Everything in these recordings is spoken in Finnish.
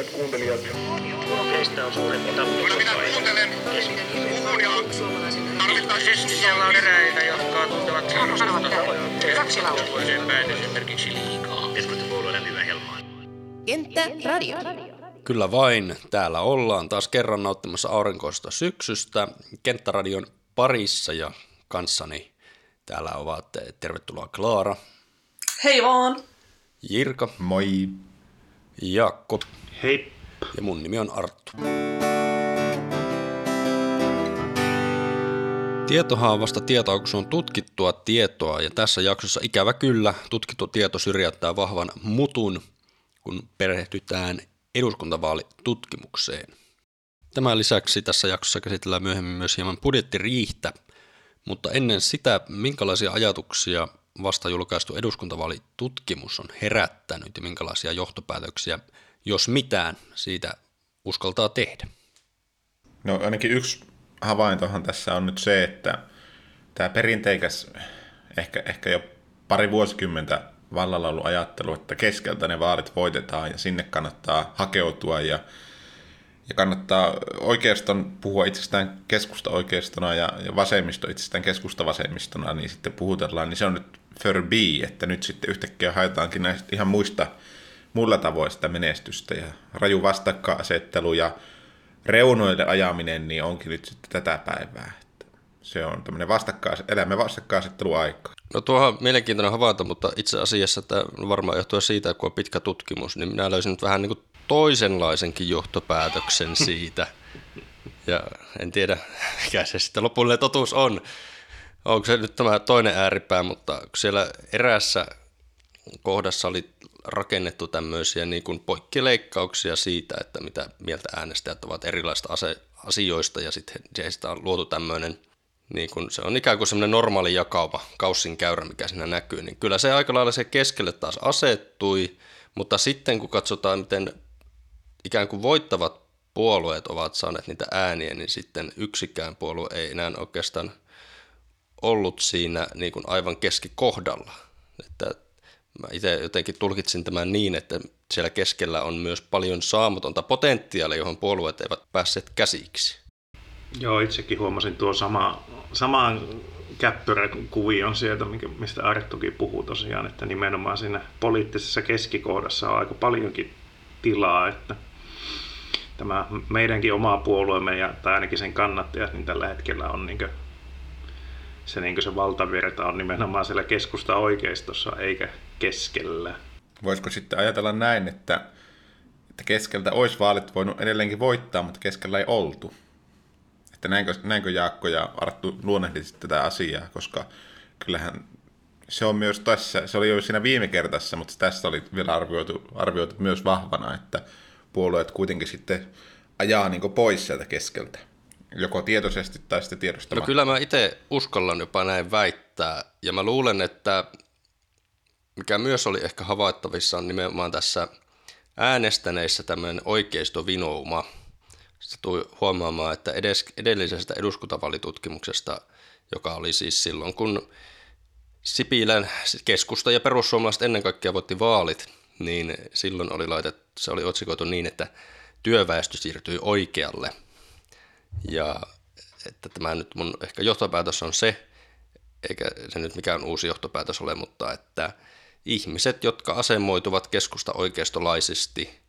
Hyvät kuuntelijat. Teistä on suurempi kuuntelen. Siellä on eräitä, jotka tuntevat Kaksi laulaa. toiseen päin esimerkiksi liikaa. Keskustapuolueen lämpimä helmaa. Kenttä Radio. Kyllä vain, täällä ollaan taas kerran nauttimassa aurinkoista syksystä Kenttäradion parissa ja kanssani täällä ovat tervetuloa Klaara, Hei vaan! Jirka, Moi. Jaakko Hei. ja mun nimi on Arttu. Tietohaavasta tietoa, kun se on tutkittua tietoa ja tässä jaksossa ikävä kyllä tutkittu tieto syrjäyttää vahvan mutun, kun perehdytään eduskuntavaalitutkimukseen. Tämän lisäksi tässä jaksossa käsitellään myöhemmin myös hieman budjettiriihtä, mutta ennen sitä, minkälaisia ajatuksia vasta julkaistu eduskuntavaalitutkimus on herättänyt ja minkälaisia johtopäätöksiä, jos mitään, siitä uskaltaa tehdä. No ainakin yksi havaintohan tässä on nyt se, että tämä perinteikäs, ehkä, ehkä jo pari vuosikymmentä vallalla ollut ajattelu, että keskeltä ne vaalit voitetaan ja sinne kannattaa hakeutua ja, ja kannattaa oikeiston puhua itsestään keskusta oikeistona ja, ja vasemmisto itsestään keskusta vasemmistona, niin sitten puhutellaan, niin se on nyt förbi, että nyt sitten yhtäkkiä haetaankin näistä ihan muista muilla tavoin sitä menestystä ja raju vastakkainasettelu ja reunoille ajaminen niin onkin nyt sitten tätä päivää. Että se on tämmöinen vastakkaas, elämme vastakkainasetteluaikaa. No tuohan on mielenkiintoinen havainto, mutta itse asiassa tämä varmaan johtuu siitä, kun on pitkä tutkimus, niin minä löysin nyt vähän niin kuin toisenlaisenkin johtopäätöksen siitä. Ja en tiedä, mikä se sitten lopullinen totuus on. Onko se nyt tämä toinen ääripää, mutta kun siellä erässä kohdassa oli rakennettu tämmöisiä niin kuin poikkileikkauksia siitä, että mitä mieltä äänestäjät ovat erilaisista ase- asioista, ja sitten siitä on luotu tämmöinen, niin kuin, se on ikään kuin semmoinen normaali jakauma, kaussin käyrä, mikä siinä näkyy, niin kyllä se aika lailla se keskelle taas asettui, mutta sitten kun katsotaan, miten ikään kuin voittavat puolueet ovat saaneet niitä ääniä, niin sitten yksikään puolue ei enää oikeastaan ollut siinä niin kuin aivan keskikohdalla. Että mä itse jotenkin tulkitsin tämän niin, että siellä keskellä on myös paljon saamatonta potentiaalia, johon puolueet eivät päässeet käsiksi. Joo, itsekin huomasin tuo sama, samaan käppyräkuvion sieltä, mistä Arttukin puhuu tosiaan, että nimenomaan siinä poliittisessa keskikohdassa on aika paljonkin tilaa, että tämä meidänkin oma puolueemme ja tai ainakin sen kannattajat, niin tällä hetkellä on niin se, niin se valtavirta on nimenomaan siellä keskusta oikeistossa eikä keskellä. Voisiko sitten ajatella näin, että, että keskeltä olisi vaalit voinut edelleenkin voittaa, mutta keskellä ei oltu? Että näinkö, näinkö Jaakko ja Arttu luonnehdit tätä asiaa, koska kyllähän se on myös tässä, se oli jo siinä viime kertassa, mutta tässä oli vielä arvioitu, arvioitu myös vahvana, että puolueet kuitenkin sitten ajaa niin pois sieltä keskeltä. Joko tietoisesti tai sitten No tiedostamatta. kyllä mä itse uskallan jopa näin väittää, ja mä luulen, että mikä myös oli ehkä havaittavissa on nimenomaan tässä äänestäneissä tämmöinen oikeistovinouma. Sitten tuli huomaamaan, että edes edellisestä eduskuntavalitutkimuksesta, joka oli siis silloin, kun Sipilän keskusta ja perussuomalaiset ennen kaikkea voitti vaalit, niin silloin oli laitettu, se oli otsikoitu niin, että työväestö siirtyi oikealle. Ja että tämä nyt mun ehkä johtopäätös on se, eikä se nyt mikään uusi johtopäätös ole, mutta että ihmiset, jotka asemoituvat keskusta oikeistolaisesti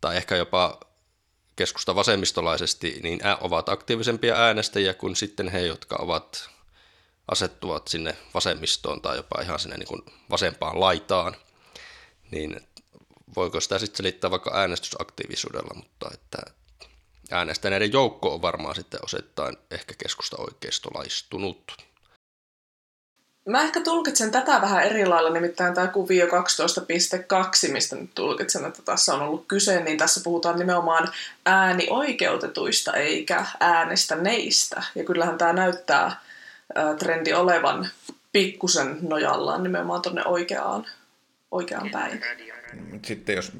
tai ehkä jopa keskusta vasemmistolaisesti, niin ovat aktiivisempia äänestäjiä kuin sitten he, jotka ovat asettuvat sinne vasemmistoon tai jopa ihan sinne niin kuin vasempaan laitaan, niin voiko sitä sitten selittää vaikka äänestysaktiivisuudella, mutta että äänestäneiden joukko on varmaan sitten osittain ehkä keskusta oikeistolaistunut. Mä ehkä tulkitsen tätä vähän eri lailla, nimittäin tämä kuvio 12.2, mistä nyt tulkitsen, että tässä on ollut kyse, niin tässä puhutaan nimenomaan äänioikeutetuista eikä äänestäneistä. Ja kyllähän tämä näyttää ää, trendi olevan pikkusen nojallaan nimenomaan tuonne oikeaan, oikeaan päin. Mut Sitten jos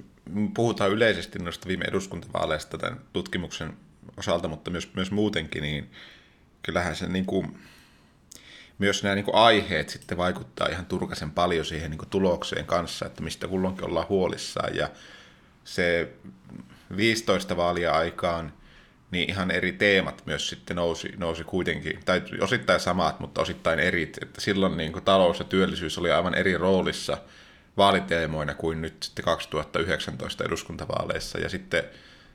puhutaan yleisesti noista viime eduskuntavaaleista tämän tutkimuksen osalta, mutta myös, myös muutenkin, niin kyllähän se niin kuin, myös nämä niin kuin aiheet sitten vaikuttaa ihan turkasen paljon siihen niin kuin tulokseen kanssa, että mistä kulloinkin ollaan huolissaan. Ja se 15 vaalia aikaan, niin ihan eri teemat myös sitten nousi, nousi kuitenkin, tai osittain samat, mutta osittain eri. Että silloin niin kuin talous ja työllisyys oli aivan eri roolissa vaaliteemoina kuin nyt sitten 2019 eduskuntavaaleissa. Ja sitten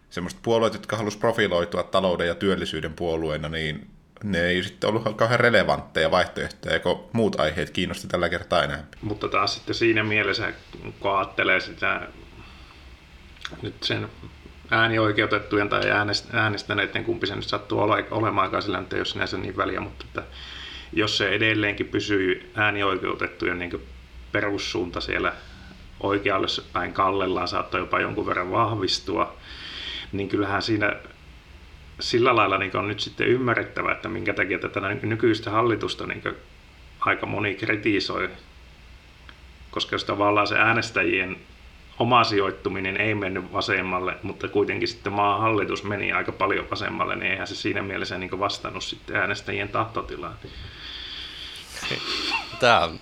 semmoiset puolueet, jotka halusivat profiloitua talouden ja työllisyyden puolueena, niin ne ei sitten ollut kauhean relevantteja vaihtoehtoja, kun muut aiheet kiinnosti tällä kertaa enää. Mutta taas sitten siinä mielessä, kun ajattelee sitä nyt sen äänioikeutettujen tai äänestäneiden, kumpi se nyt sattuu olemaan, sillä nyt ei ole sinänsä niin väliä, mutta että jos se edelleenkin pysyy äänioikeutettujen niin perussuunta siellä oikealle päin kallellaan, saattaa jopa jonkun verran vahvistua, niin kyllähän siinä sillä lailla niin on nyt sitten ymmärrettävä, että minkä takia tätä nykyistä hallitusta niin aika moni kritisoi, koska jos tavallaan se äänestäjien oma sijoittuminen ei mennyt vasemmalle, mutta kuitenkin sitten maan hallitus meni aika paljon vasemmalle, niin eihän se siinä mielessä niin vastannut sitten äänestäjien tahtotilaan. Tämä on,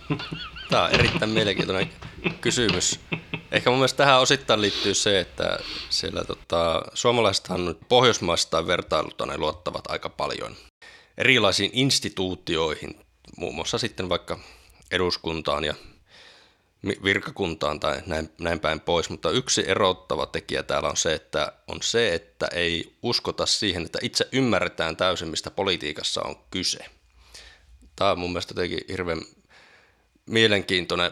tämä on erittäin mielenkiintoinen kysymys. Ehkä mun mielestä tähän osittain liittyy se, että siellä tota, suomalaisethan nyt pohjoismaistaan vertailulta ne luottavat aika paljon erilaisiin instituutioihin, muun muassa sitten vaikka eduskuntaan ja virkakuntaan tai näin, näin päin pois, mutta yksi erottava tekijä täällä on se, että on se, että ei uskota siihen, että itse ymmärretään täysin, mistä politiikassa on kyse. Tämä on mun mielestä jotenkin hirveän mielenkiintoinen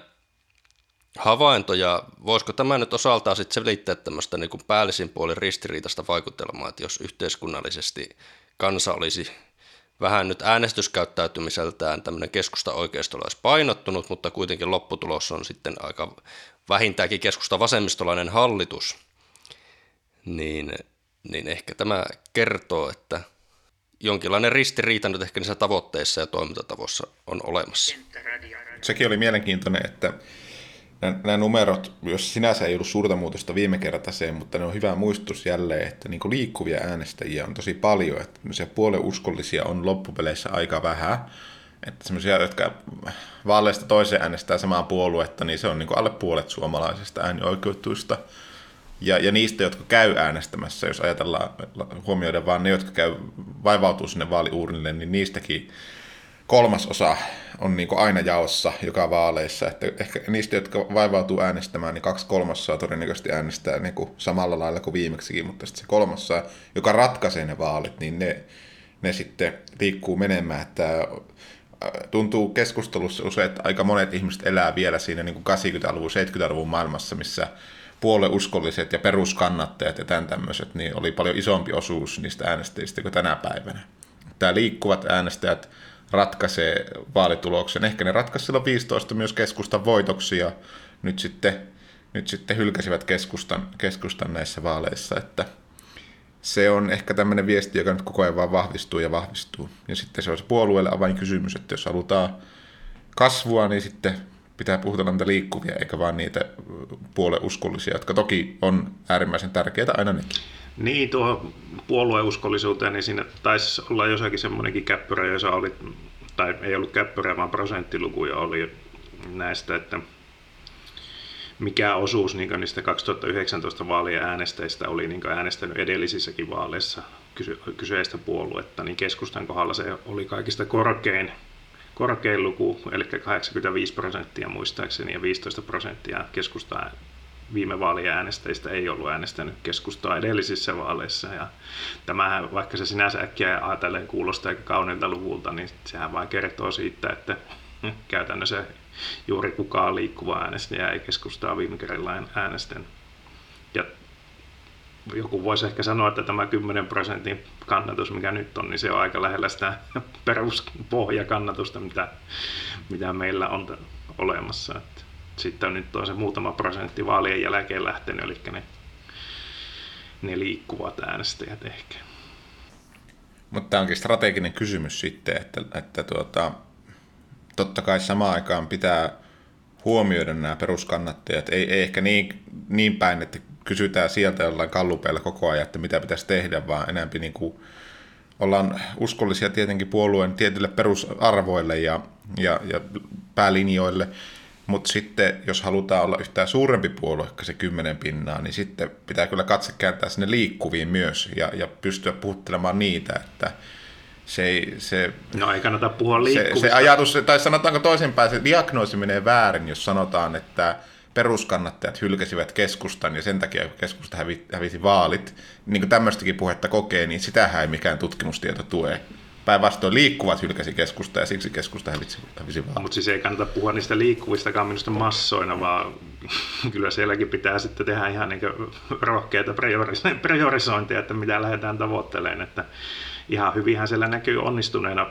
havainto, ja voisiko tämä nyt osaltaan sitten selittää tämmöistä niin kuin päällisin puolin ristiriitaista vaikutelmaa, että jos yhteiskunnallisesti kansa olisi vähän nyt äänestyskäyttäytymiseltään tämmöinen keskusta oikeistolla olisi painottunut, mutta kuitenkin lopputulos on sitten aika vähintäänkin keskusta vasemmistolainen hallitus, niin, niin ehkä tämä kertoo, että jonkinlainen ristiriita nyt ehkä niissä tavoitteissa ja toimintatavoissa on olemassa. Sekin oli mielenkiintoinen, että nämä numerot, jos sinänsä ei ollut suurta muutosta viime kertaiseen, mutta ne on hyvä muistutus jälleen, että niin liikkuvia äänestäjiä on tosi paljon, että puolen uskollisia on loppupeleissä aika vähän. Että semmoisia, jotka vaaleista toiseen äänestää samaa puoluetta, niin se on niin alle puolet suomalaisista äänioikeutuista. Ja, ja niistä, jotka käy äänestämässä, jos ajatellaan huomioida vaan ne, jotka käy vaivautuu sinne vaaliuurnille, niin niistäkin kolmasosa on niin aina jaossa joka vaaleissa. Että ehkä niistä, jotka vaivautuu äänestämään, niin kaksi kolmasosaa todennäköisesti äänestää niin kuin samalla lailla kuin viimeksikin, mutta sitten se kolmasosa, joka ratkaisee ne vaalit, niin ne, ne sitten liikkuu menemään. Että äh, tuntuu keskustelussa usein, että aika monet ihmiset elää vielä siinä niin kuin 80-luvun, 70-luvun maailmassa, missä puolueuskolliset ja peruskannattajat ja tämän tämmöiset, niin oli paljon isompi osuus niistä äänestäjistä kuin tänä päivänä. Tämä liikkuvat äänestäjät ratkaisee vaalituloksen. Ehkä ne ratkaisi silloin 15 myös keskustan voitoksi ja nyt sitten, nyt sitten hylkäsivät keskustan, keskustan näissä vaaleissa, että se on ehkä tämmöinen viesti, joka nyt koko ajan vaan vahvistuu ja vahvistuu. Ja sitten se on se puolueelle avainkysymys, että jos halutaan kasvua, niin sitten pitää puhuta näitä liikkuvia, eikä vaan niitä puoleuskollisia, jotka toki on äärimmäisen tärkeitä aina nekin. Niin, tuohon puolueuskollisuuteen, niin siinä taisi olla jossakin semmoinenkin käppyrä, jossa oli, tai ei ollut käppyrä, vaan prosenttilukuja oli näistä, että mikä osuus niin niistä 2019 vaalien äänestäjistä oli niin äänestänyt edellisissäkin vaaleissa kyseistä puoluetta, niin keskustan kohdalla se oli kaikista korkein, korkein luku, eli 85 prosenttia muistaakseni ja 15 prosenttia keskustaa viime vaalien äänestäjistä ei ollut äänestänyt keskustaa edellisissä vaaleissa. Ja tämähän, vaikka se sinänsä äkkiä ajatellen kuulostaa aika kauniilta luvulta, niin sehän vain kertoo siitä, että käytännössä juuri kukaan liikkuva äänestäjä ei keskustaa viime kerralla äänestänyt. Ja joku voisi ehkä sanoa, että tämä 10 prosentin kannatus, mikä nyt on, niin se on aika lähellä sitä peruspohjakannatusta, mitä, mitä meillä on olemassa. Sitten on nyt on se muutama prosentti vaalien jälkeen lähtenyt, eli ne, ne liikkuvat äänestäjät ehkä. Mutta tämä onkin strateginen kysymys sitten, että, että tuota, totta kai samaan aikaan pitää huomioida nämä peruskannattajat. Ei, ei ehkä niin, niin päin, että kysytään sieltä jollain kallupeilla koko ajan, että mitä pitäisi tehdä, vaan enemmän niin kuin ollaan uskollisia tietenkin puolueen tietyille perusarvoille ja, ja, ja päälinjoille. Mutta sitten jos halutaan olla yhtään suurempi puolue kuin se kymmenen pinnaa, niin sitten pitää kyllä katse kääntää sinne liikkuviin myös ja, ja pystyä puhuttelemaan niitä, että se, ei, se, No ei kannata puhua se, liikkuvista. se ajatus, tai sanotaanko toisinpäin, se diagnoosi menee väärin, jos sanotaan, että peruskannattajat hylkäsivät keskustan ja sen takia keskusta hävi, hävisi vaalit, niin kuin tämmöistäkin puhetta kokee, niin sitähän ei mikään tutkimustieto tue. Päinvastoin liikkuvat hylkäsi keskusta ja siksi keskusta hävisi, hävisi vaalit. Mutta siis ei kannata puhua niistä liikkuvistakaan minusta massoina, vaan kyllä sielläkin pitää sitten tehdä ihan niin rohkeita prioris- priorisointia, että mitä lähdetään tavoittelemaan. Että ihan hyvinhän siellä näkyy onnistuneena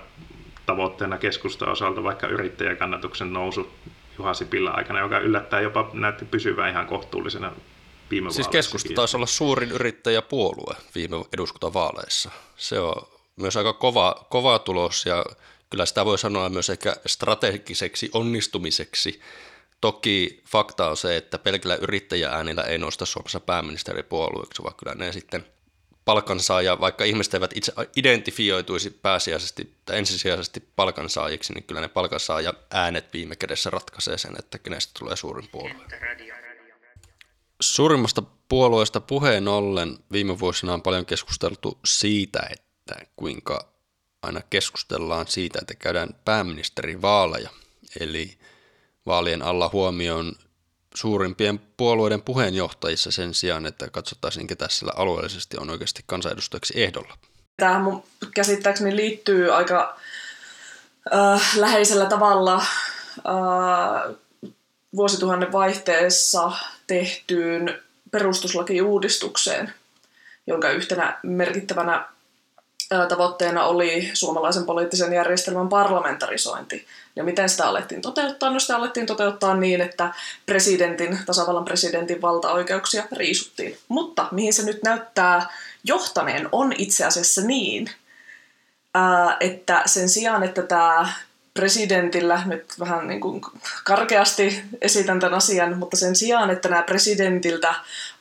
tavoitteena keskustan osalta vaikka yrittäjäkannatuksen nousu Juha Sipilä aikana, joka yllättää jopa näytti pysyvää ihan kohtuullisena viime Siis keskusta taisi olla suurin yrittäjäpuolue viime eduskuntavaaleissa. Se on myös aika kova, kova tulos ja kyllä sitä voi sanoa myös ehkä strategiseksi onnistumiseksi. Toki fakta on se, että pelkillä yrittäjääänillä ei nosta Suomessa pääministeripuolueeksi, vaan kyllä ne sitten palkansaaja, vaikka ihmiset eivät itse identifioituisi pääsiäisesti tai ensisijaisesti palkansaajiksi, niin kyllä ne palkansaaja äänet viime kädessä ratkaisee sen, että kenestä tulee suurin puolue. Suurimmasta puolueesta puheen ollen viime vuosina on paljon keskusteltu siitä, että kuinka aina keskustellaan siitä, että käydään pääministerivaaleja, eli vaalien alla huomioon suurimpien puolueiden puheenjohtajissa sen sijaan, että katsottaisiin, ketä sillä alueellisesti on oikeasti kansanedustajaksi ehdolla. Tämähän mun käsittääkseni liittyy aika äh, läheisellä tavalla äh, vuosituhannen vaihteessa tehtyyn perustuslakiuudistukseen, jonka yhtenä merkittävänä tavoitteena oli suomalaisen poliittisen järjestelmän parlamentarisointi. Ja miten sitä alettiin toteuttaa? No sitä alettiin toteuttaa niin, että presidentin, tasavallan presidentin valtaoikeuksia riisuttiin. Mutta mihin se nyt näyttää johtaneen on itse asiassa niin, että sen sijaan, että tämä presidentillä, nyt vähän niin kuin karkeasti esitän tämän asian, mutta sen sijaan, että nämä presidentiltä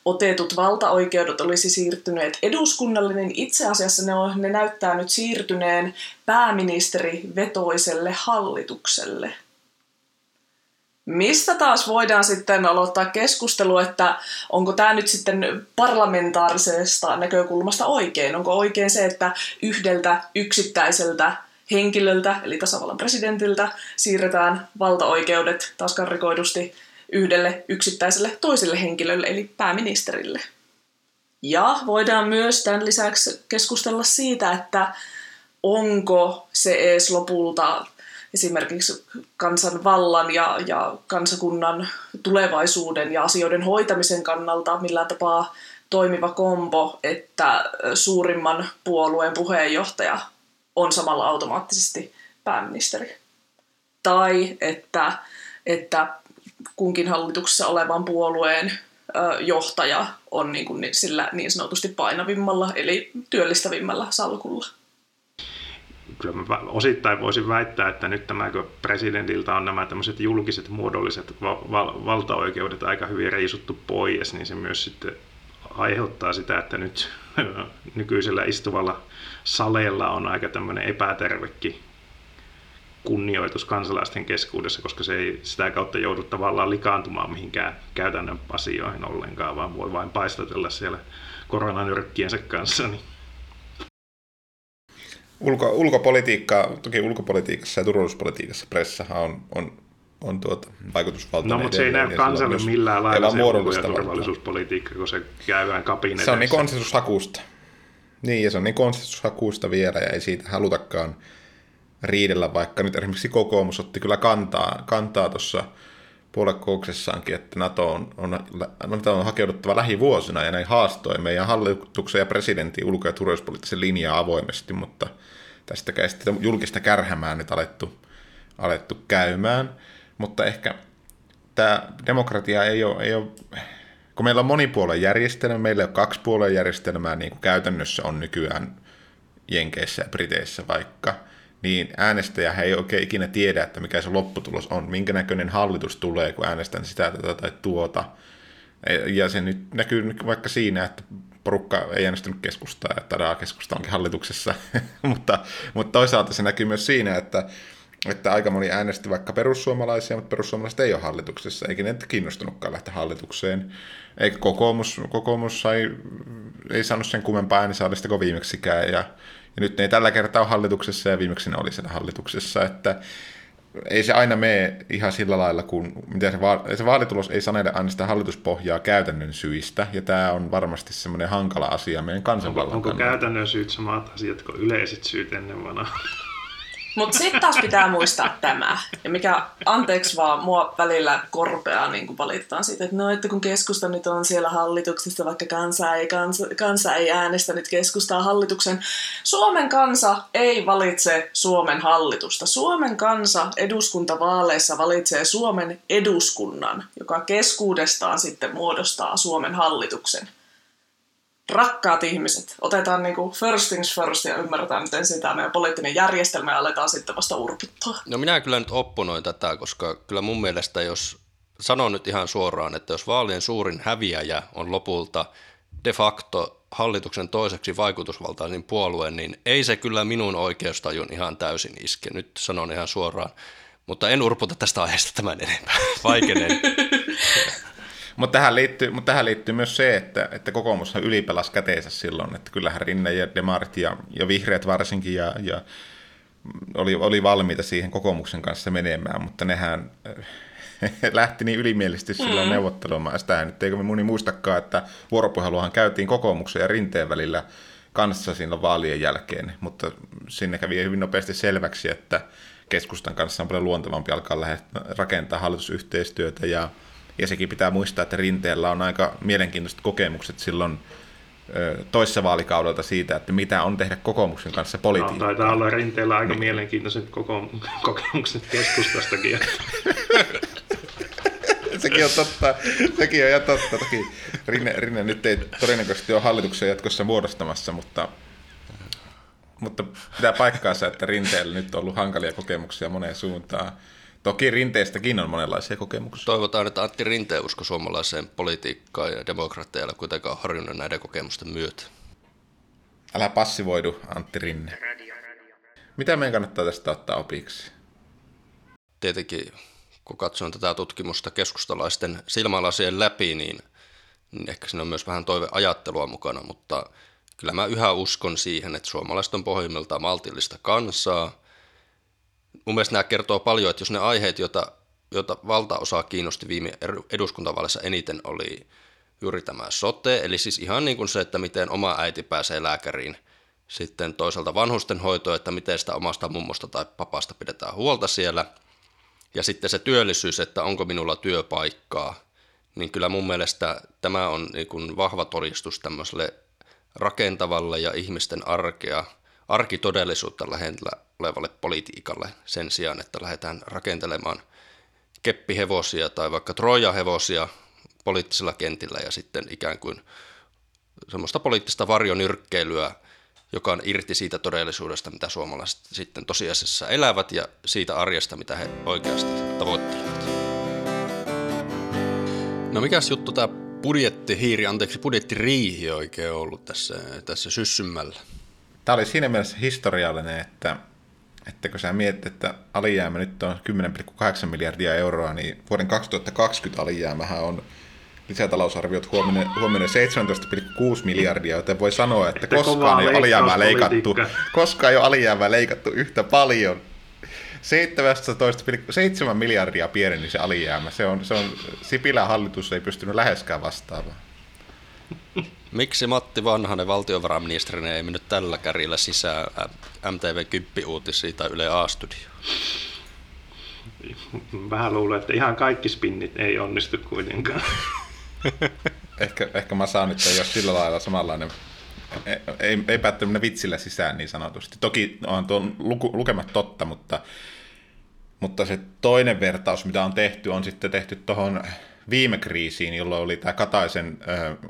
otetut valtaoikeudet olisi siirtyneet eduskunnalle, niin itse asiassa ne, on, ne näyttää nyt siirtyneen pääministerivetoiselle hallitukselle. Mistä taas voidaan sitten aloittaa keskustelu, että onko tämä nyt sitten parlamentaarisesta näkökulmasta oikein? Onko oikein se, että yhdeltä yksittäiseltä henkilöltä, eli tasavallan presidentiltä, siirretään valtaoikeudet taas karrikoidusti yhdelle yksittäiselle toiselle henkilölle, eli pääministerille. Ja voidaan myös tämän lisäksi keskustella siitä, että onko se edes lopulta esimerkiksi kansanvallan ja, ja kansakunnan tulevaisuuden ja asioiden hoitamisen kannalta millään tapaa toimiva kombo, että suurimman puolueen puheenjohtaja on samalla automaattisesti pääministeri. Tai että, että kunkin hallituksessa olevan puolueen johtaja on niin kuin sillä niin sanotusti painavimmalla eli työllistävimmällä salkulla. Kyllä mä osittain voisin väittää, että nyt tämä presidentiltä on nämä tämmöiset julkiset muodolliset val- valtaoikeudet aika hyvin riisuttu pois, niin se myös sitten aiheuttaa sitä, että nyt nykyisellä istuvalla saleella on aika tämmöinen epätervekin kunnioitus kansalaisten keskuudessa, koska se ei sitä kautta joudu tavallaan likaantumaan mihinkään käytännön asioihin ollenkaan, vaan voi vain paistatella siellä koronanyrkkiensä kanssa. Niin. Ulko, ulkopolitiikka, toki ulkopolitiikassa ja turvallisuuspolitiikassa pressahan on, on, on tuota, vaikutusvaltainen. No, mutta se ei näy kansalle millään lailla se ulko- ja turvallisuuspolitiikka, kun se käydään kabineteissa. Se on niin konsensushakusta. Niin, ja se on niin konsensushakuista vielä, ja ei siitä halutakaan riidellä, vaikka nyt esimerkiksi kokoomus otti kyllä kantaa, kantaa tuossa puoluekouksessaankin, että NATO on, on, NATO on hakeuduttava lähivuosina ja näin haastoi meidän hallituksen ja presidentin ulko- ja turvallisuuspoliittisen linjaa avoimesti, mutta tästäkään sitten julkista kärhämään nyt alettu, alettu käymään. Mutta ehkä tämä demokratia ei ole, ei ole kun meillä on monipuolen järjestelmä, meillä on kaksi puolen järjestelmää, niin kuin käytännössä on nykyään Jenkeissä ja Briteissä vaikka, niin äänestäjä ei oikein ikinä tiedä, että mikä se lopputulos on, minkä näköinen hallitus tulee, kun äänestän sitä tätä tai tuota. Ja se nyt näkyy vaikka siinä, että porukka ei äänestänyt keskustaa, tadaa keskusta onkin hallituksessa, mutta, mutta toisaalta se näkyy myös siinä, että että aika moni äänesti vaikka perussuomalaisia, mutta perussuomalaiset ei ole hallituksessa, eikä ne kiinnostunutkaan lähteä hallitukseen. Eikä kokoomus, kokoomus sai, ei saanut sen kummempaa äänisaalista kuin viimeksikään, ja, ja nyt ne ei tällä kertaa ole hallituksessa, ja viimeksi ne oli siellä hallituksessa, että ei se aina mene ihan sillä lailla, kun mitä se, va- se vaalitulos ei sanele aina sitä hallituspohjaa käytännön syistä, ja tämä on varmasti semmoinen hankala asia meidän kansanvallan Onko kannalta. käytännön syyt samat asiat kuin yleiset syyt ennen vanhaa? Mutta sitten taas pitää muistaa tämä, ja mikä, anteeksi vaan, mua välillä korpeaa niin kuin valitetaan siitä, että no, että kun keskusta nyt on siellä hallituksessa, vaikka kansa ei, kansa, kansa ei äänestänyt keskustaa hallituksen. Suomen kansa ei valitse Suomen hallitusta. Suomen kansa eduskuntavaaleissa valitsee Suomen eduskunnan, joka keskuudestaan sitten muodostaa Suomen hallituksen rakkaat ihmiset, otetaan niinku first things first ja ymmärretään, miten sitä meidän poliittinen järjestelmä ja aletaan sitten vasta urkittaa. No minä kyllä nyt opponoin tätä, koska kyllä mun mielestä jos, sanon nyt ihan suoraan, että jos vaalien suurin häviäjä on lopulta de facto hallituksen toiseksi vaikutusvaltaisin puolue, niin ei se kyllä minun oikeustajun ihan täysin iske. Nyt sanon ihan suoraan. Mutta en urputa tästä aiheesta tämän enempää. Vaikenen. Mutta tähän, liittyy, mutta tähän liittyy myös se, että, että kokoomushan ylipelas käteensä silloin, että kyllähän Rinne ja Demarit ja, ja vihreät varsinkin ja, ja oli, oli valmiita siihen kokoomuksen kanssa menemään, mutta nehän lähti niin ylimielisesti silloin mm. neuvottelemaan sitä. Nyt eikö me moni muistakaan, että vuoropuheluhan käytiin kokoomuksen ja rinteen välillä kanssa siinä vaalien jälkeen, mutta sinne kävi hyvin nopeasti selväksi, että keskustan kanssa on paljon luontevampi alkaa lähe- rakentaa hallitusyhteistyötä ja, ja sekin pitää muistaa, että rinteellä on aika mielenkiintoiset kokemukset silloin toissa vaalikaudelta siitä, että mitä on tehdä kokoomuksen kanssa No, politiikkaa. taitaa olla rinteellä aika Niin. mielenkiintoiset koko, kokemukset keskustastakin. Sekin on totta. Sekin on ihan totta. Toki Rinne, Rinne nyt ei todennäköisesti ole hallituksen jatkossa muodostamassa, mutta, mutta pitää paikkaansa, että Rinteellä nyt on ollut hankalia kokemuksia moneen suuntaan. Toki Rinteestäkin on monenlaisia kokemuksia. Toivotaan, että Antti Rinteen usko suomalaiseen politiikkaan ja demokraatteilla kuitenkaan on horjunut näiden kokemusten myötä. Älä passivoidu, Antti Rinne. Mitä meidän kannattaa tästä ottaa opiksi? Tietenkin, kun katson tätä tutkimusta keskustalaisten silmälasien läpi, niin, niin ehkä siinä on myös vähän toiveajattelua mukana, mutta kyllä mä yhä uskon siihen, että suomalaiset on pohjimmiltaan maltillista kansaa. Mun mielestä nämä kertoo paljon, että jos ne aiheet, joita, joita valtaosa kiinnosti viime eduskuntavaaleissa eniten, oli juuri tämä sote, eli siis ihan niin kuin se, että miten oma äiti pääsee lääkäriin, sitten toisaalta vanhustenhoito, että miten sitä omasta mummosta tai papasta pidetään huolta siellä, ja sitten se työllisyys, että onko minulla työpaikkaa, niin kyllä mun mielestä tämä on niin kuin vahva todistus tämmöiselle rakentavalle ja ihmisten arkea, arkitodellisuutta lähellä olevalle politiikalle sen sijaan, että lähdetään rakentelemaan keppihevosia tai vaikka trojahevosia poliittisilla kentillä ja sitten ikään kuin semmoista poliittista varjonyrkkeilyä, joka on irti siitä todellisuudesta, mitä suomalaiset sitten tosiasiassa elävät ja siitä arjesta, mitä he oikeasti tavoittelevat. No mikäs juttu tämä budjettihiiri, anteeksi budjettiriihi oikein ollut tässä, tässä syssymällä? Tämä oli siinä mielessä historiallinen, että, että kun sä mietit, että alijäämä nyt on 10,8 miljardia euroa, niin vuoden 2020 alijäämähän on lisätalousarviot huominen, huominen 17,6 miljardia, joten voi sanoa, että Että koskaan ei ole alijäämää leikattu, koskaan ei ole alijäämää leikattu yhtä paljon. 17,7 miljardia pieneni se alijäämä. Se on, se on, Sipilän hallitus ei pystynyt läheskään vastaamaan. Miksi Matti Vanhanen valtiovarainministerinä ei mennyt tällä kärjellä sisään MTV 10 uutisiin tai Yle A-studio? Vähän luulen, että ihan kaikki spinnit ei onnistu kuitenkaan. Ehkä, ehkä mä saan nyt ei ole sillä lailla samanlainen, ei, ei, ei päätty mennä vitsillä sisään niin sanotusti. Toki on tuon luku, lukemat totta, mutta, mutta se toinen vertaus, mitä on tehty, on sitten tehty tuohon viime kriisiin, jolloin oli tämä Kataisen,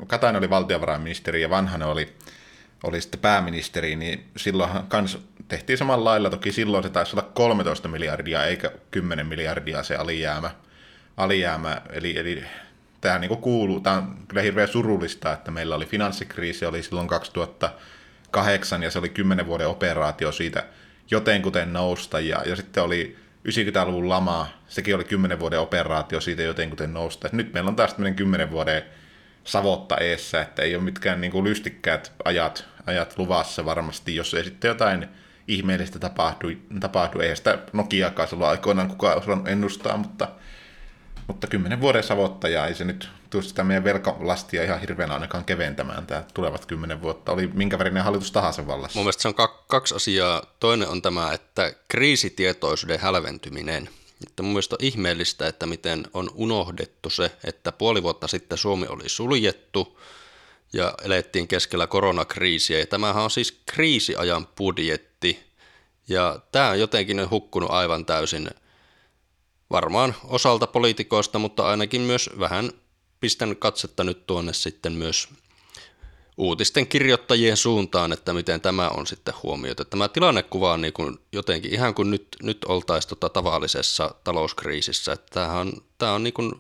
Katainen oli valtiovarainministeri ja Vanhanen oli, oli sitten pääministeri, niin silloinhan kans tehtiin samalla lailla. Toki silloin se taisi olla 13 miljardia eikä 10 miljardia se alijäämä. alijäämä eli, eli tämä niin kuuluu, tämä on kyllä hirveän surullista, että meillä oli finanssikriisi, oli silloin 2008 ja se oli 10 vuoden operaatio siitä jotenkuten nousta, ja, ja sitten oli 90-luvun lama, sekin oli 10 vuoden operaatio siitä jotenkuten nousta. Nyt meillä on taas tämmöinen 10 vuoden savotta eessä, että ei ole mitkään niin kuin lystikkäät ajat, ajat luvassa varmasti, jos ei sitten jotain ihmeellistä tapahdu. tapahdu. Eihän sitä Nokiakaan silloin aikoinaan kukaan osannut ennustaa, mutta, mutta kymmenen vuoden savottaja ei se nyt tule sitä meidän velkalastia ihan hirveän ainakaan keventämään tämä tulevat kymmenen vuotta. Oli minkä värinen hallitus tahansa vallassa. Mun mielestä se on kaksi asiaa. Toinen on tämä, että kriisitietoisuuden hälventyminen. Että mun mielestä on ihmeellistä, että miten on unohdettu se, että puoli vuotta sitten Suomi oli suljettu ja elettiin keskellä koronakriisiä. Ja tämähän on siis kriisiajan budjetti. Ja tämä on jotenkin hukkunut aivan täysin varmaan osalta poliitikoista, mutta ainakin myös vähän pistän katsetta nyt tuonne sitten myös uutisten kirjoittajien suuntaan, että miten tämä on sitten huomioitu. Tämä tilannekuva on niin kuin jotenkin ihan kuin nyt, nyt oltaisiin tota tavallisessa talouskriisissä. Että tämähän on, tämä on niin kuin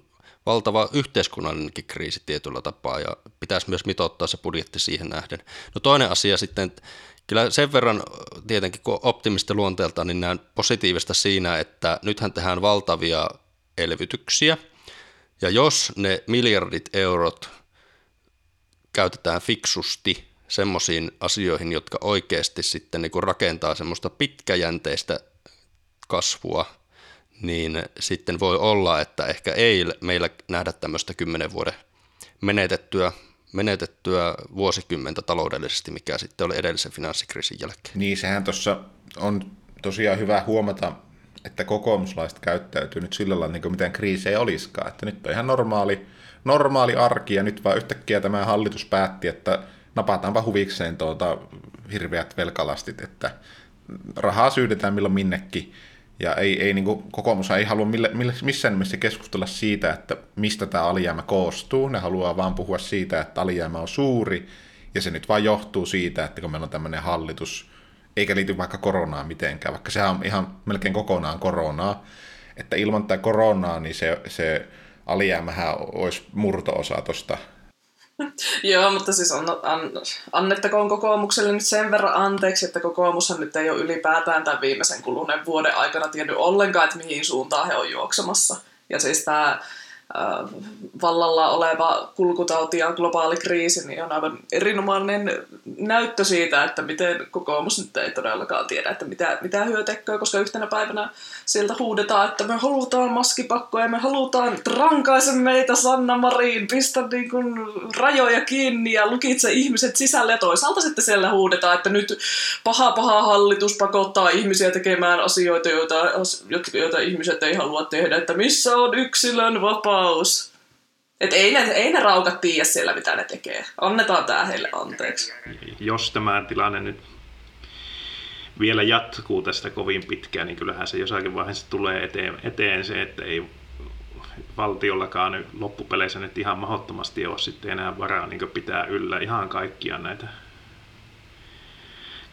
valtava yhteiskunnallinenkin kriisi tietyllä tapaa ja pitäisi myös mitottaa se budjetti siihen nähden. No toinen asia sitten, kyllä sen verran tietenkin kun optimisti luonteelta, niin näen positiivista siinä, että nythän tehdään valtavia elvytyksiä – ja jos ne miljardit eurot käytetään fiksusti semmoisiin asioihin, jotka oikeasti sitten niin kuin rakentaa semmoista pitkäjänteistä kasvua, niin sitten voi olla, että ehkä ei meillä nähdä tämmöistä kymmenen vuoden menetettyä, menetettyä vuosikymmentä taloudellisesti, mikä sitten oli edellisen finanssikriisin jälkeen. Niin, sehän tuossa on tosiaan hyvä huomata, että kokoomuslaiset käyttäytyy nyt sillä lailla, niin kuin mitään kriisejä olisikaan. Että nyt on ihan normaali, normaali arki, ja nyt vaan yhtäkkiä tämä hallitus päätti, että napataanpa huvikseen tuota hirveät velkalastit, että rahaa syydetään milloin minnekin. Ja ei, ei niin kokoomus ei halua mille, mille, missään nimessä keskustella siitä, että mistä tämä alijäämä koostuu. Ne haluaa vaan puhua siitä, että alijäämä on suuri, ja se nyt vaan johtuu siitä, että kun meillä on tämmöinen hallitus, eikä liity vaikka koronaan mitenkään, vaikka sehän on ihan melkein kokonaan koronaa, että ilman tätä koronaa, niin se, se alijäämähän olisi murto-osa tuosta Joo, mutta siis on, an, annettakoon kokoomukselle nyt sen verran anteeksi, että kokoomushan nyt ei ole ylipäätään tämän viimeisen kuluneen vuoden aikana tiennyt ollenkaan, että mihin suuntaan he on juoksemassa. Ja siis tämä vallalla oleva kulkutauti ja globaali kriisi niin on aivan erinomainen näyttö siitä, että miten kokoomus nyt ei todellakaan tiedä, että mitä, mitä hyö tekee, koska yhtenä päivänä sieltä huudetaan, että me halutaan maskipakkoja, me halutaan rankaise meitä Sanna Marin, pistä niin kuin rajoja kiinni ja lukitse ihmiset sisälle. Ja toisaalta sitten siellä huudetaan, että nyt paha paha hallitus pakottaa ihmisiä tekemään asioita, joita, joita ihmiset ei halua tehdä, että missä on yksilön vapaa vapaus. Et ei ne, ei ne raukat tiedä siellä, mitä ne tekee. Annetaan tää heille anteeksi. Jos tämä tilanne nyt vielä jatkuu tästä kovin pitkään, niin kyllähän se jossakin vaiheessa tulee eteen, eteen se, että ei valtiollakaan nyt loppupeleissä nyt ihan mahdottomasti ole sitten enää varaa niin pitää yllä ihan kaikkia näitä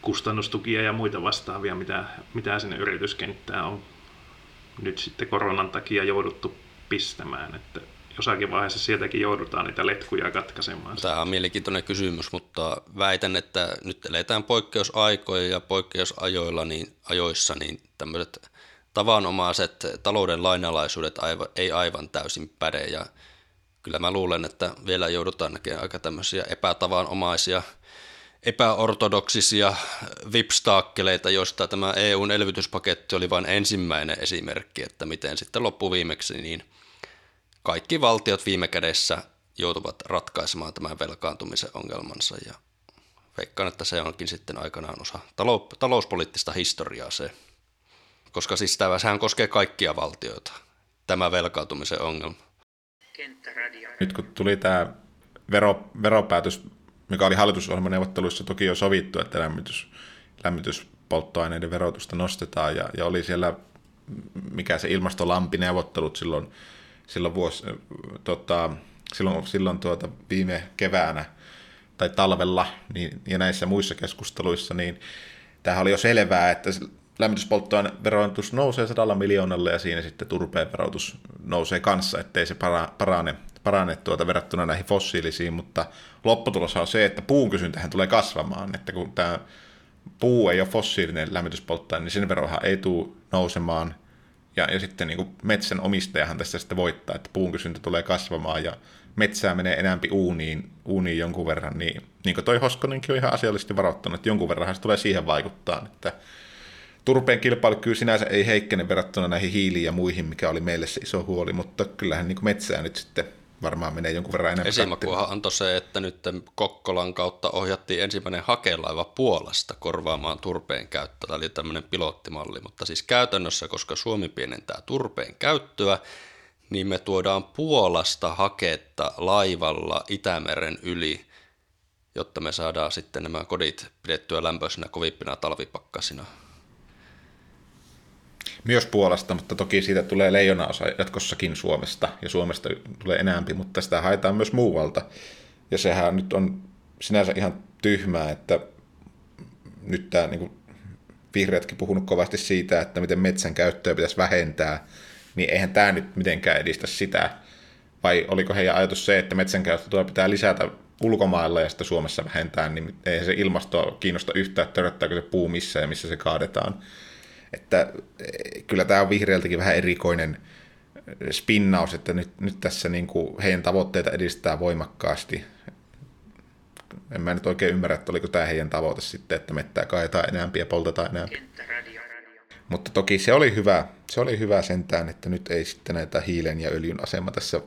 kustannustukia ja muita vastaavia, mitä, mitä sinne yrityskenttään on nyt sitten koronan takia jouduttu pistämään, että jossakin vaiheessa sieltäkin joudutaan niitä letkuja katkaisemaan. Tämä on mielenkiintoinen kysymys, mutta väitän, että nyt eletään poikkeusaikoja ja poikkeusajoilla niin, ajoissa, niin tämmöiset tavanomaiset talouden lainalaisuudet ei aivan täysin päde ja kyllä mä luulen, että vielä joudutaan näkemään aika tämmöisiä epätavanomaisia epäortodoksisia vipstaakkeleita, joista tämä EUn elvytyspaketti oli vain ensimmäinen esimerkki, että miten sitten loppuviimeksi niin – kaikki valtiot viime kädessä joutuvat ratkaisemaan tämän velkaantumisen ongelmansa ja veikkaan, että se onkin sitten aikanaan osa talou- talouspoliittista historiaa se, koska siis tämä, sehän koskee kaikkia valtioita, tämä velkaantumisen ongelma. Nyt kun tuli tämä vero, veropäätös, mikä oli hallitusohjelmaneuvotteluissa toki jo sovittu, että lämmitys, lämmityspolttoaineiden verotusta nostetaan ja, ja oli siellä mikä se ilmastolampineuvottelut silloin silloin, vuosi, tota, silloin, silloin tuota, viime keväänä tai talvella niin, ja näissä muissa keskusteluissa, niin tämähän oli jo selvää, että lämmityspolttoaineen verotus nousee sadalla miljoonalla ja siinä sitten turpeen verotus nousee kanssa, ettei se para, parane, parane tuota verrattuna näihin fossiilisiin, mutta lopputulos on se, että puun kysyntähän tulee kasvamaan, että kun tämä puu ei ole fossiilinen lämmityspolttoaine, niin sen verohan ei tule nousemaan. Ja, ja sitten niin kuin metsän omistajahan tässä sitten voittaa, että puun kysyntä tulee kasvamaan ja metsää menee enämpi uuniin, uuniin jonkun verran, niin, niin kuin toi Hoskonenkin on ihan asiallisesti varoittanut, että jonkun verran se tulee siihen vaikuttaa, että turpeen kilpailukyky sinänsä ei heikkene verrattuna näihin hiiliin ja muihin, mikä oli meille se iso huoli, mutta kyllähän niin kuin metsää nyt sitten varmaan menee jonkun verran enemmän. Esimakuahan antoi se, että nyt Kokkolan kautta ohjattiin ensimmäinen hakelaiva Puolasta korvaamaan turpeen käyttöä. Tämä oli tämmöinen pilottimalli, mutta siis käytännössä, koska Suomi pienentää turpeen käyttöä, niin me tuodaan Puolasta haketta laivalla Itämeren yli, jotta me saadaan sitten nämä kodit pidettyä lämpöisenä kovippina talvipakkasina. Myös Puolasta, mutta toki siitä tulee leijonaosa jatkossakin Suomesta, ja Suomesta tulee enäämpi, mutta sitä haetaan myös muualta. Ja sehän nyt on sinänsä ihan tyhmää, että nyt tämä niin vihreätkin puhunut kovasti siitä, että miten metsän käyttöä pitäisi vähentää, niin eihän tämä nyt mitenkään edistä sitä. Vai oliko heidän ajatus se, että metsän käyttöä pitää lisätä ulkomailla ja sitten Suomessa vähentää, niin eihän se ilmastoa kiinnosta yhtään, töröttääkö se puu missä ja missä se kaadetaan. Että eh, kyllä tämä on vihreältäkin vähän erikoinen spinnaus, että nyt, nyt tässä niin kuin heidän tavoitteita edistää voimakkaasti. En mä nyt oikein ymmärrä, että oliko tämä heidän tavoite sitten, että mettää kaetaan enää ja poltetaan enää. Mutta toki se oli hyvä, se oli hyvä sentään, että nyt ei sitten näitä hiilen ja öljyn asema tässä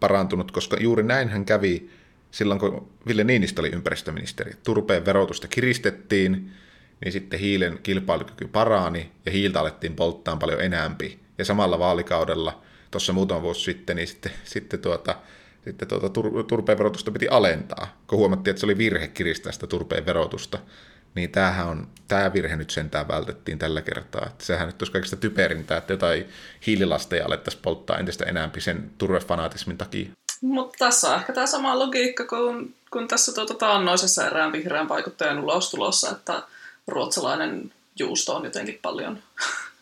parantunut, koska juuri näin hän kävi silloin, kun Ville Niinistö oli ympäristöministeri. Turpeen verotusta kiristettiin, niin sitten hiilen kilpailukyky paraani ja hiiltä alettiin polttaa paljon enämpi. Ja samalla vaalikaudella, tuossa muutama vuosi sitten, niin sitten, sitten, tuota, sitten tuota, tur, turpeen verotusta piti alentaa, kun huomattiin, että se oli virhe kiristää sitä turpeen verotusta. Niin tämähän on, tämä virhe nyt sentään vältettiin tällä kertaa. Että sehän nyt olisi kaikista typerintä, että jotain hiililasteja alettaisiin polttaa entistä enämpi sen turvefanaatismin takia. Mutta tässä on ehkä tämä sama logiikka kuin, kuin tässä tuota taannoisessa erään vihreän vaikuttajan ulostulossa, että ruotsalainen juusto on jotenkin paljon,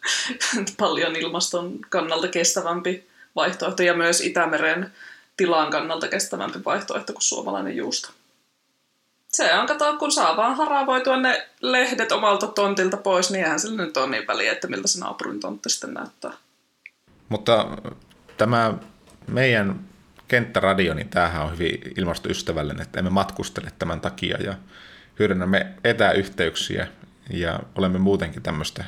paljon ilmaston kannalta kestävämpi vaihtoehto ja myös Itämeren tilan kannalta kestävämpi vaihtoehto kuin suomalainen juusto. Se on, kato, kun saa vaan haravoitua ne lehdet omalta tontilta pois, niin eihän sillä nyt ole niin väliä, että miltä se naapurin tontti sitten näyttää. Mutta tämä meidän kenttäradio, niin tämähän on hyvin ilmastoystävällinen, että emme matkustele tämän takia ja hyödynnämme etäyhteyksiä ja olemme muutenkin tämmöistä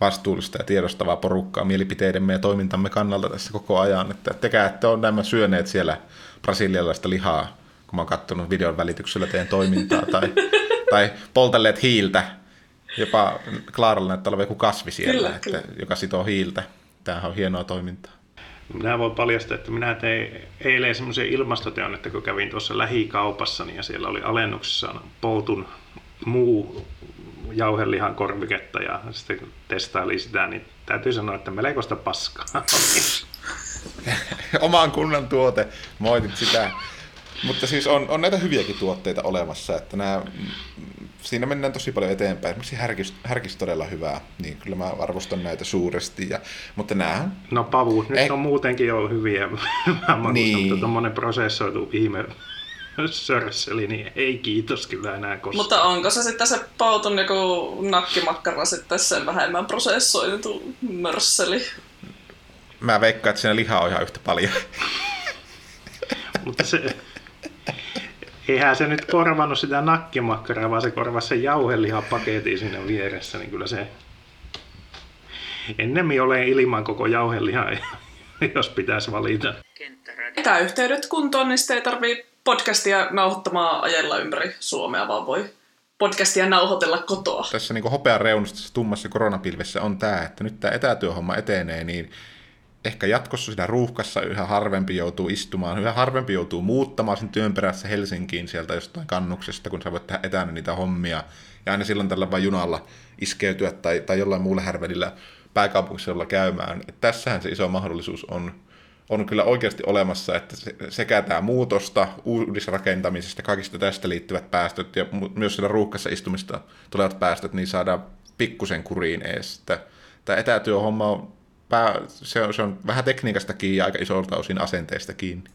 vastuullista ja tiedostavaa porukkaa mielipiteidemme ja toimintamme kannalta tässä koko ajan. Että tekää, että on nämä syöneet siellä brasilialaista lihaa, kun mä oon katsonut videon välityksellä teidän toimintaa, tai, tai poltelleet hiiltä. Jopa Klaaralla näyttää olevan joku kasvi siellä, kyllä, että, kyllä. joka sitoo hiiltä. Tämähän on hienoa toimintaa. Minä voin paljastaa, että minä tein eilen semmoisen ilmastoteon, että kun kävin tuossa lähikaupassa niin ja siellä oli alennuksessa poltun muu jauhelihan korviketta ja sitten testaili sitä, niin täytyy sanoa, että melkoista paskaa. Oman kunnan tuote, moitit sitä. Mutta siis on, on näitä hyviäkin tuotteita olemassa, että nämä siinä mennään tosi paljon eteenpäin. Esimerkiksi härkis, härkis todella hyvää, niin kyllä mä arvostan näitä suuresti. Ja, mutta nämä... No pavut nyt eh... on muutenkin jo hyviä. mä niin. mutta tuommoinen prosessoitu ihme sörsseli, niin ei kiitos kyllä enää koskaan. Mutta onko se sitten se pautun joku nakkimakkara sitten sen vähemmän prosessoitu mörsseli? Mä veikkaan, että siinä lihaa on ihan yhtä paljon. mutta se, eihän se nyt korvannut sitä nakkimakkaraa, vaan se korvasi sen jauhelihapaketin siinä vieressä, niin kyllä se ennemmin ole ilman koko jauheliha, jos pitäisi valita. Etäyhteydet kuntoon, niin sitten ei tarvii podcastia nauhoittamaan ajella ympäri Suomea, vaan voi podcastia nauhoitella kotoa. Tässä niin hopean reunassa tummassa koronapilvessä on tämä, että nyt tämä etätyöhomma etenee, niin ehkä jatkossa siinä ruuhkassa yhä harvempi joutuu istumaan, yhä harvempi joutuu muuttamaan sen työn perässä Helsinkiin sieltä jostain kannuksesta, kun sä voit tehdä etänä niitä hommia, ja aina silloin tällä vain junalla iskeytyä tai, tai jollain muulla härvelillä pääkaupunkiseudulla käymään. Et tässähän se iso mahdollisuus on, on kyllä oikeasti olemassa, että sekä tämä muutosta, uudisrakentamisesta, kaikista tästä liittyvät päästöt ja myös siellä ruuhkassa istumista tulevat päästöt, niin saadaan pikkusen kuriin ees. Tämä etätyöhomma on pää, se, on, se on vähän tekniikasta kiinni ja aika isolta osin asenteesta kiinni.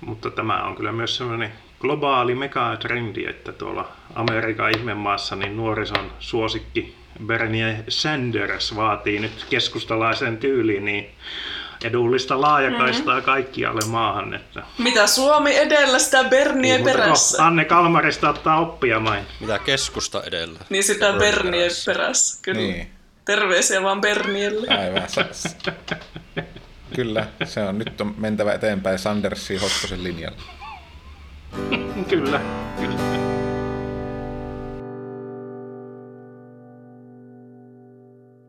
Mutta tämä on kyllä myös sellainen globaali megatrendi, että tuolla Amerikan ihmemaassa niin nuorison suosikki Bernie Sanders vaatii nyt keskustalaisen tyyliin niin edullista laajakaistaa mm-hmm. kaikkialle maahan. Että... Mitä Suomi edellä, sitä Bernie perässä. No, Anne Kalmarista ottaa oppia main. Mitä keskusta edellä? Niin sitä Bernie perässä, kyllä. Niin. Terveisiä vaan Bernielle. Aivan. Kyllä, se on nyt on mentävä eteenpäin Sandersin Hoskosen linjalla. kyllä, kyllä.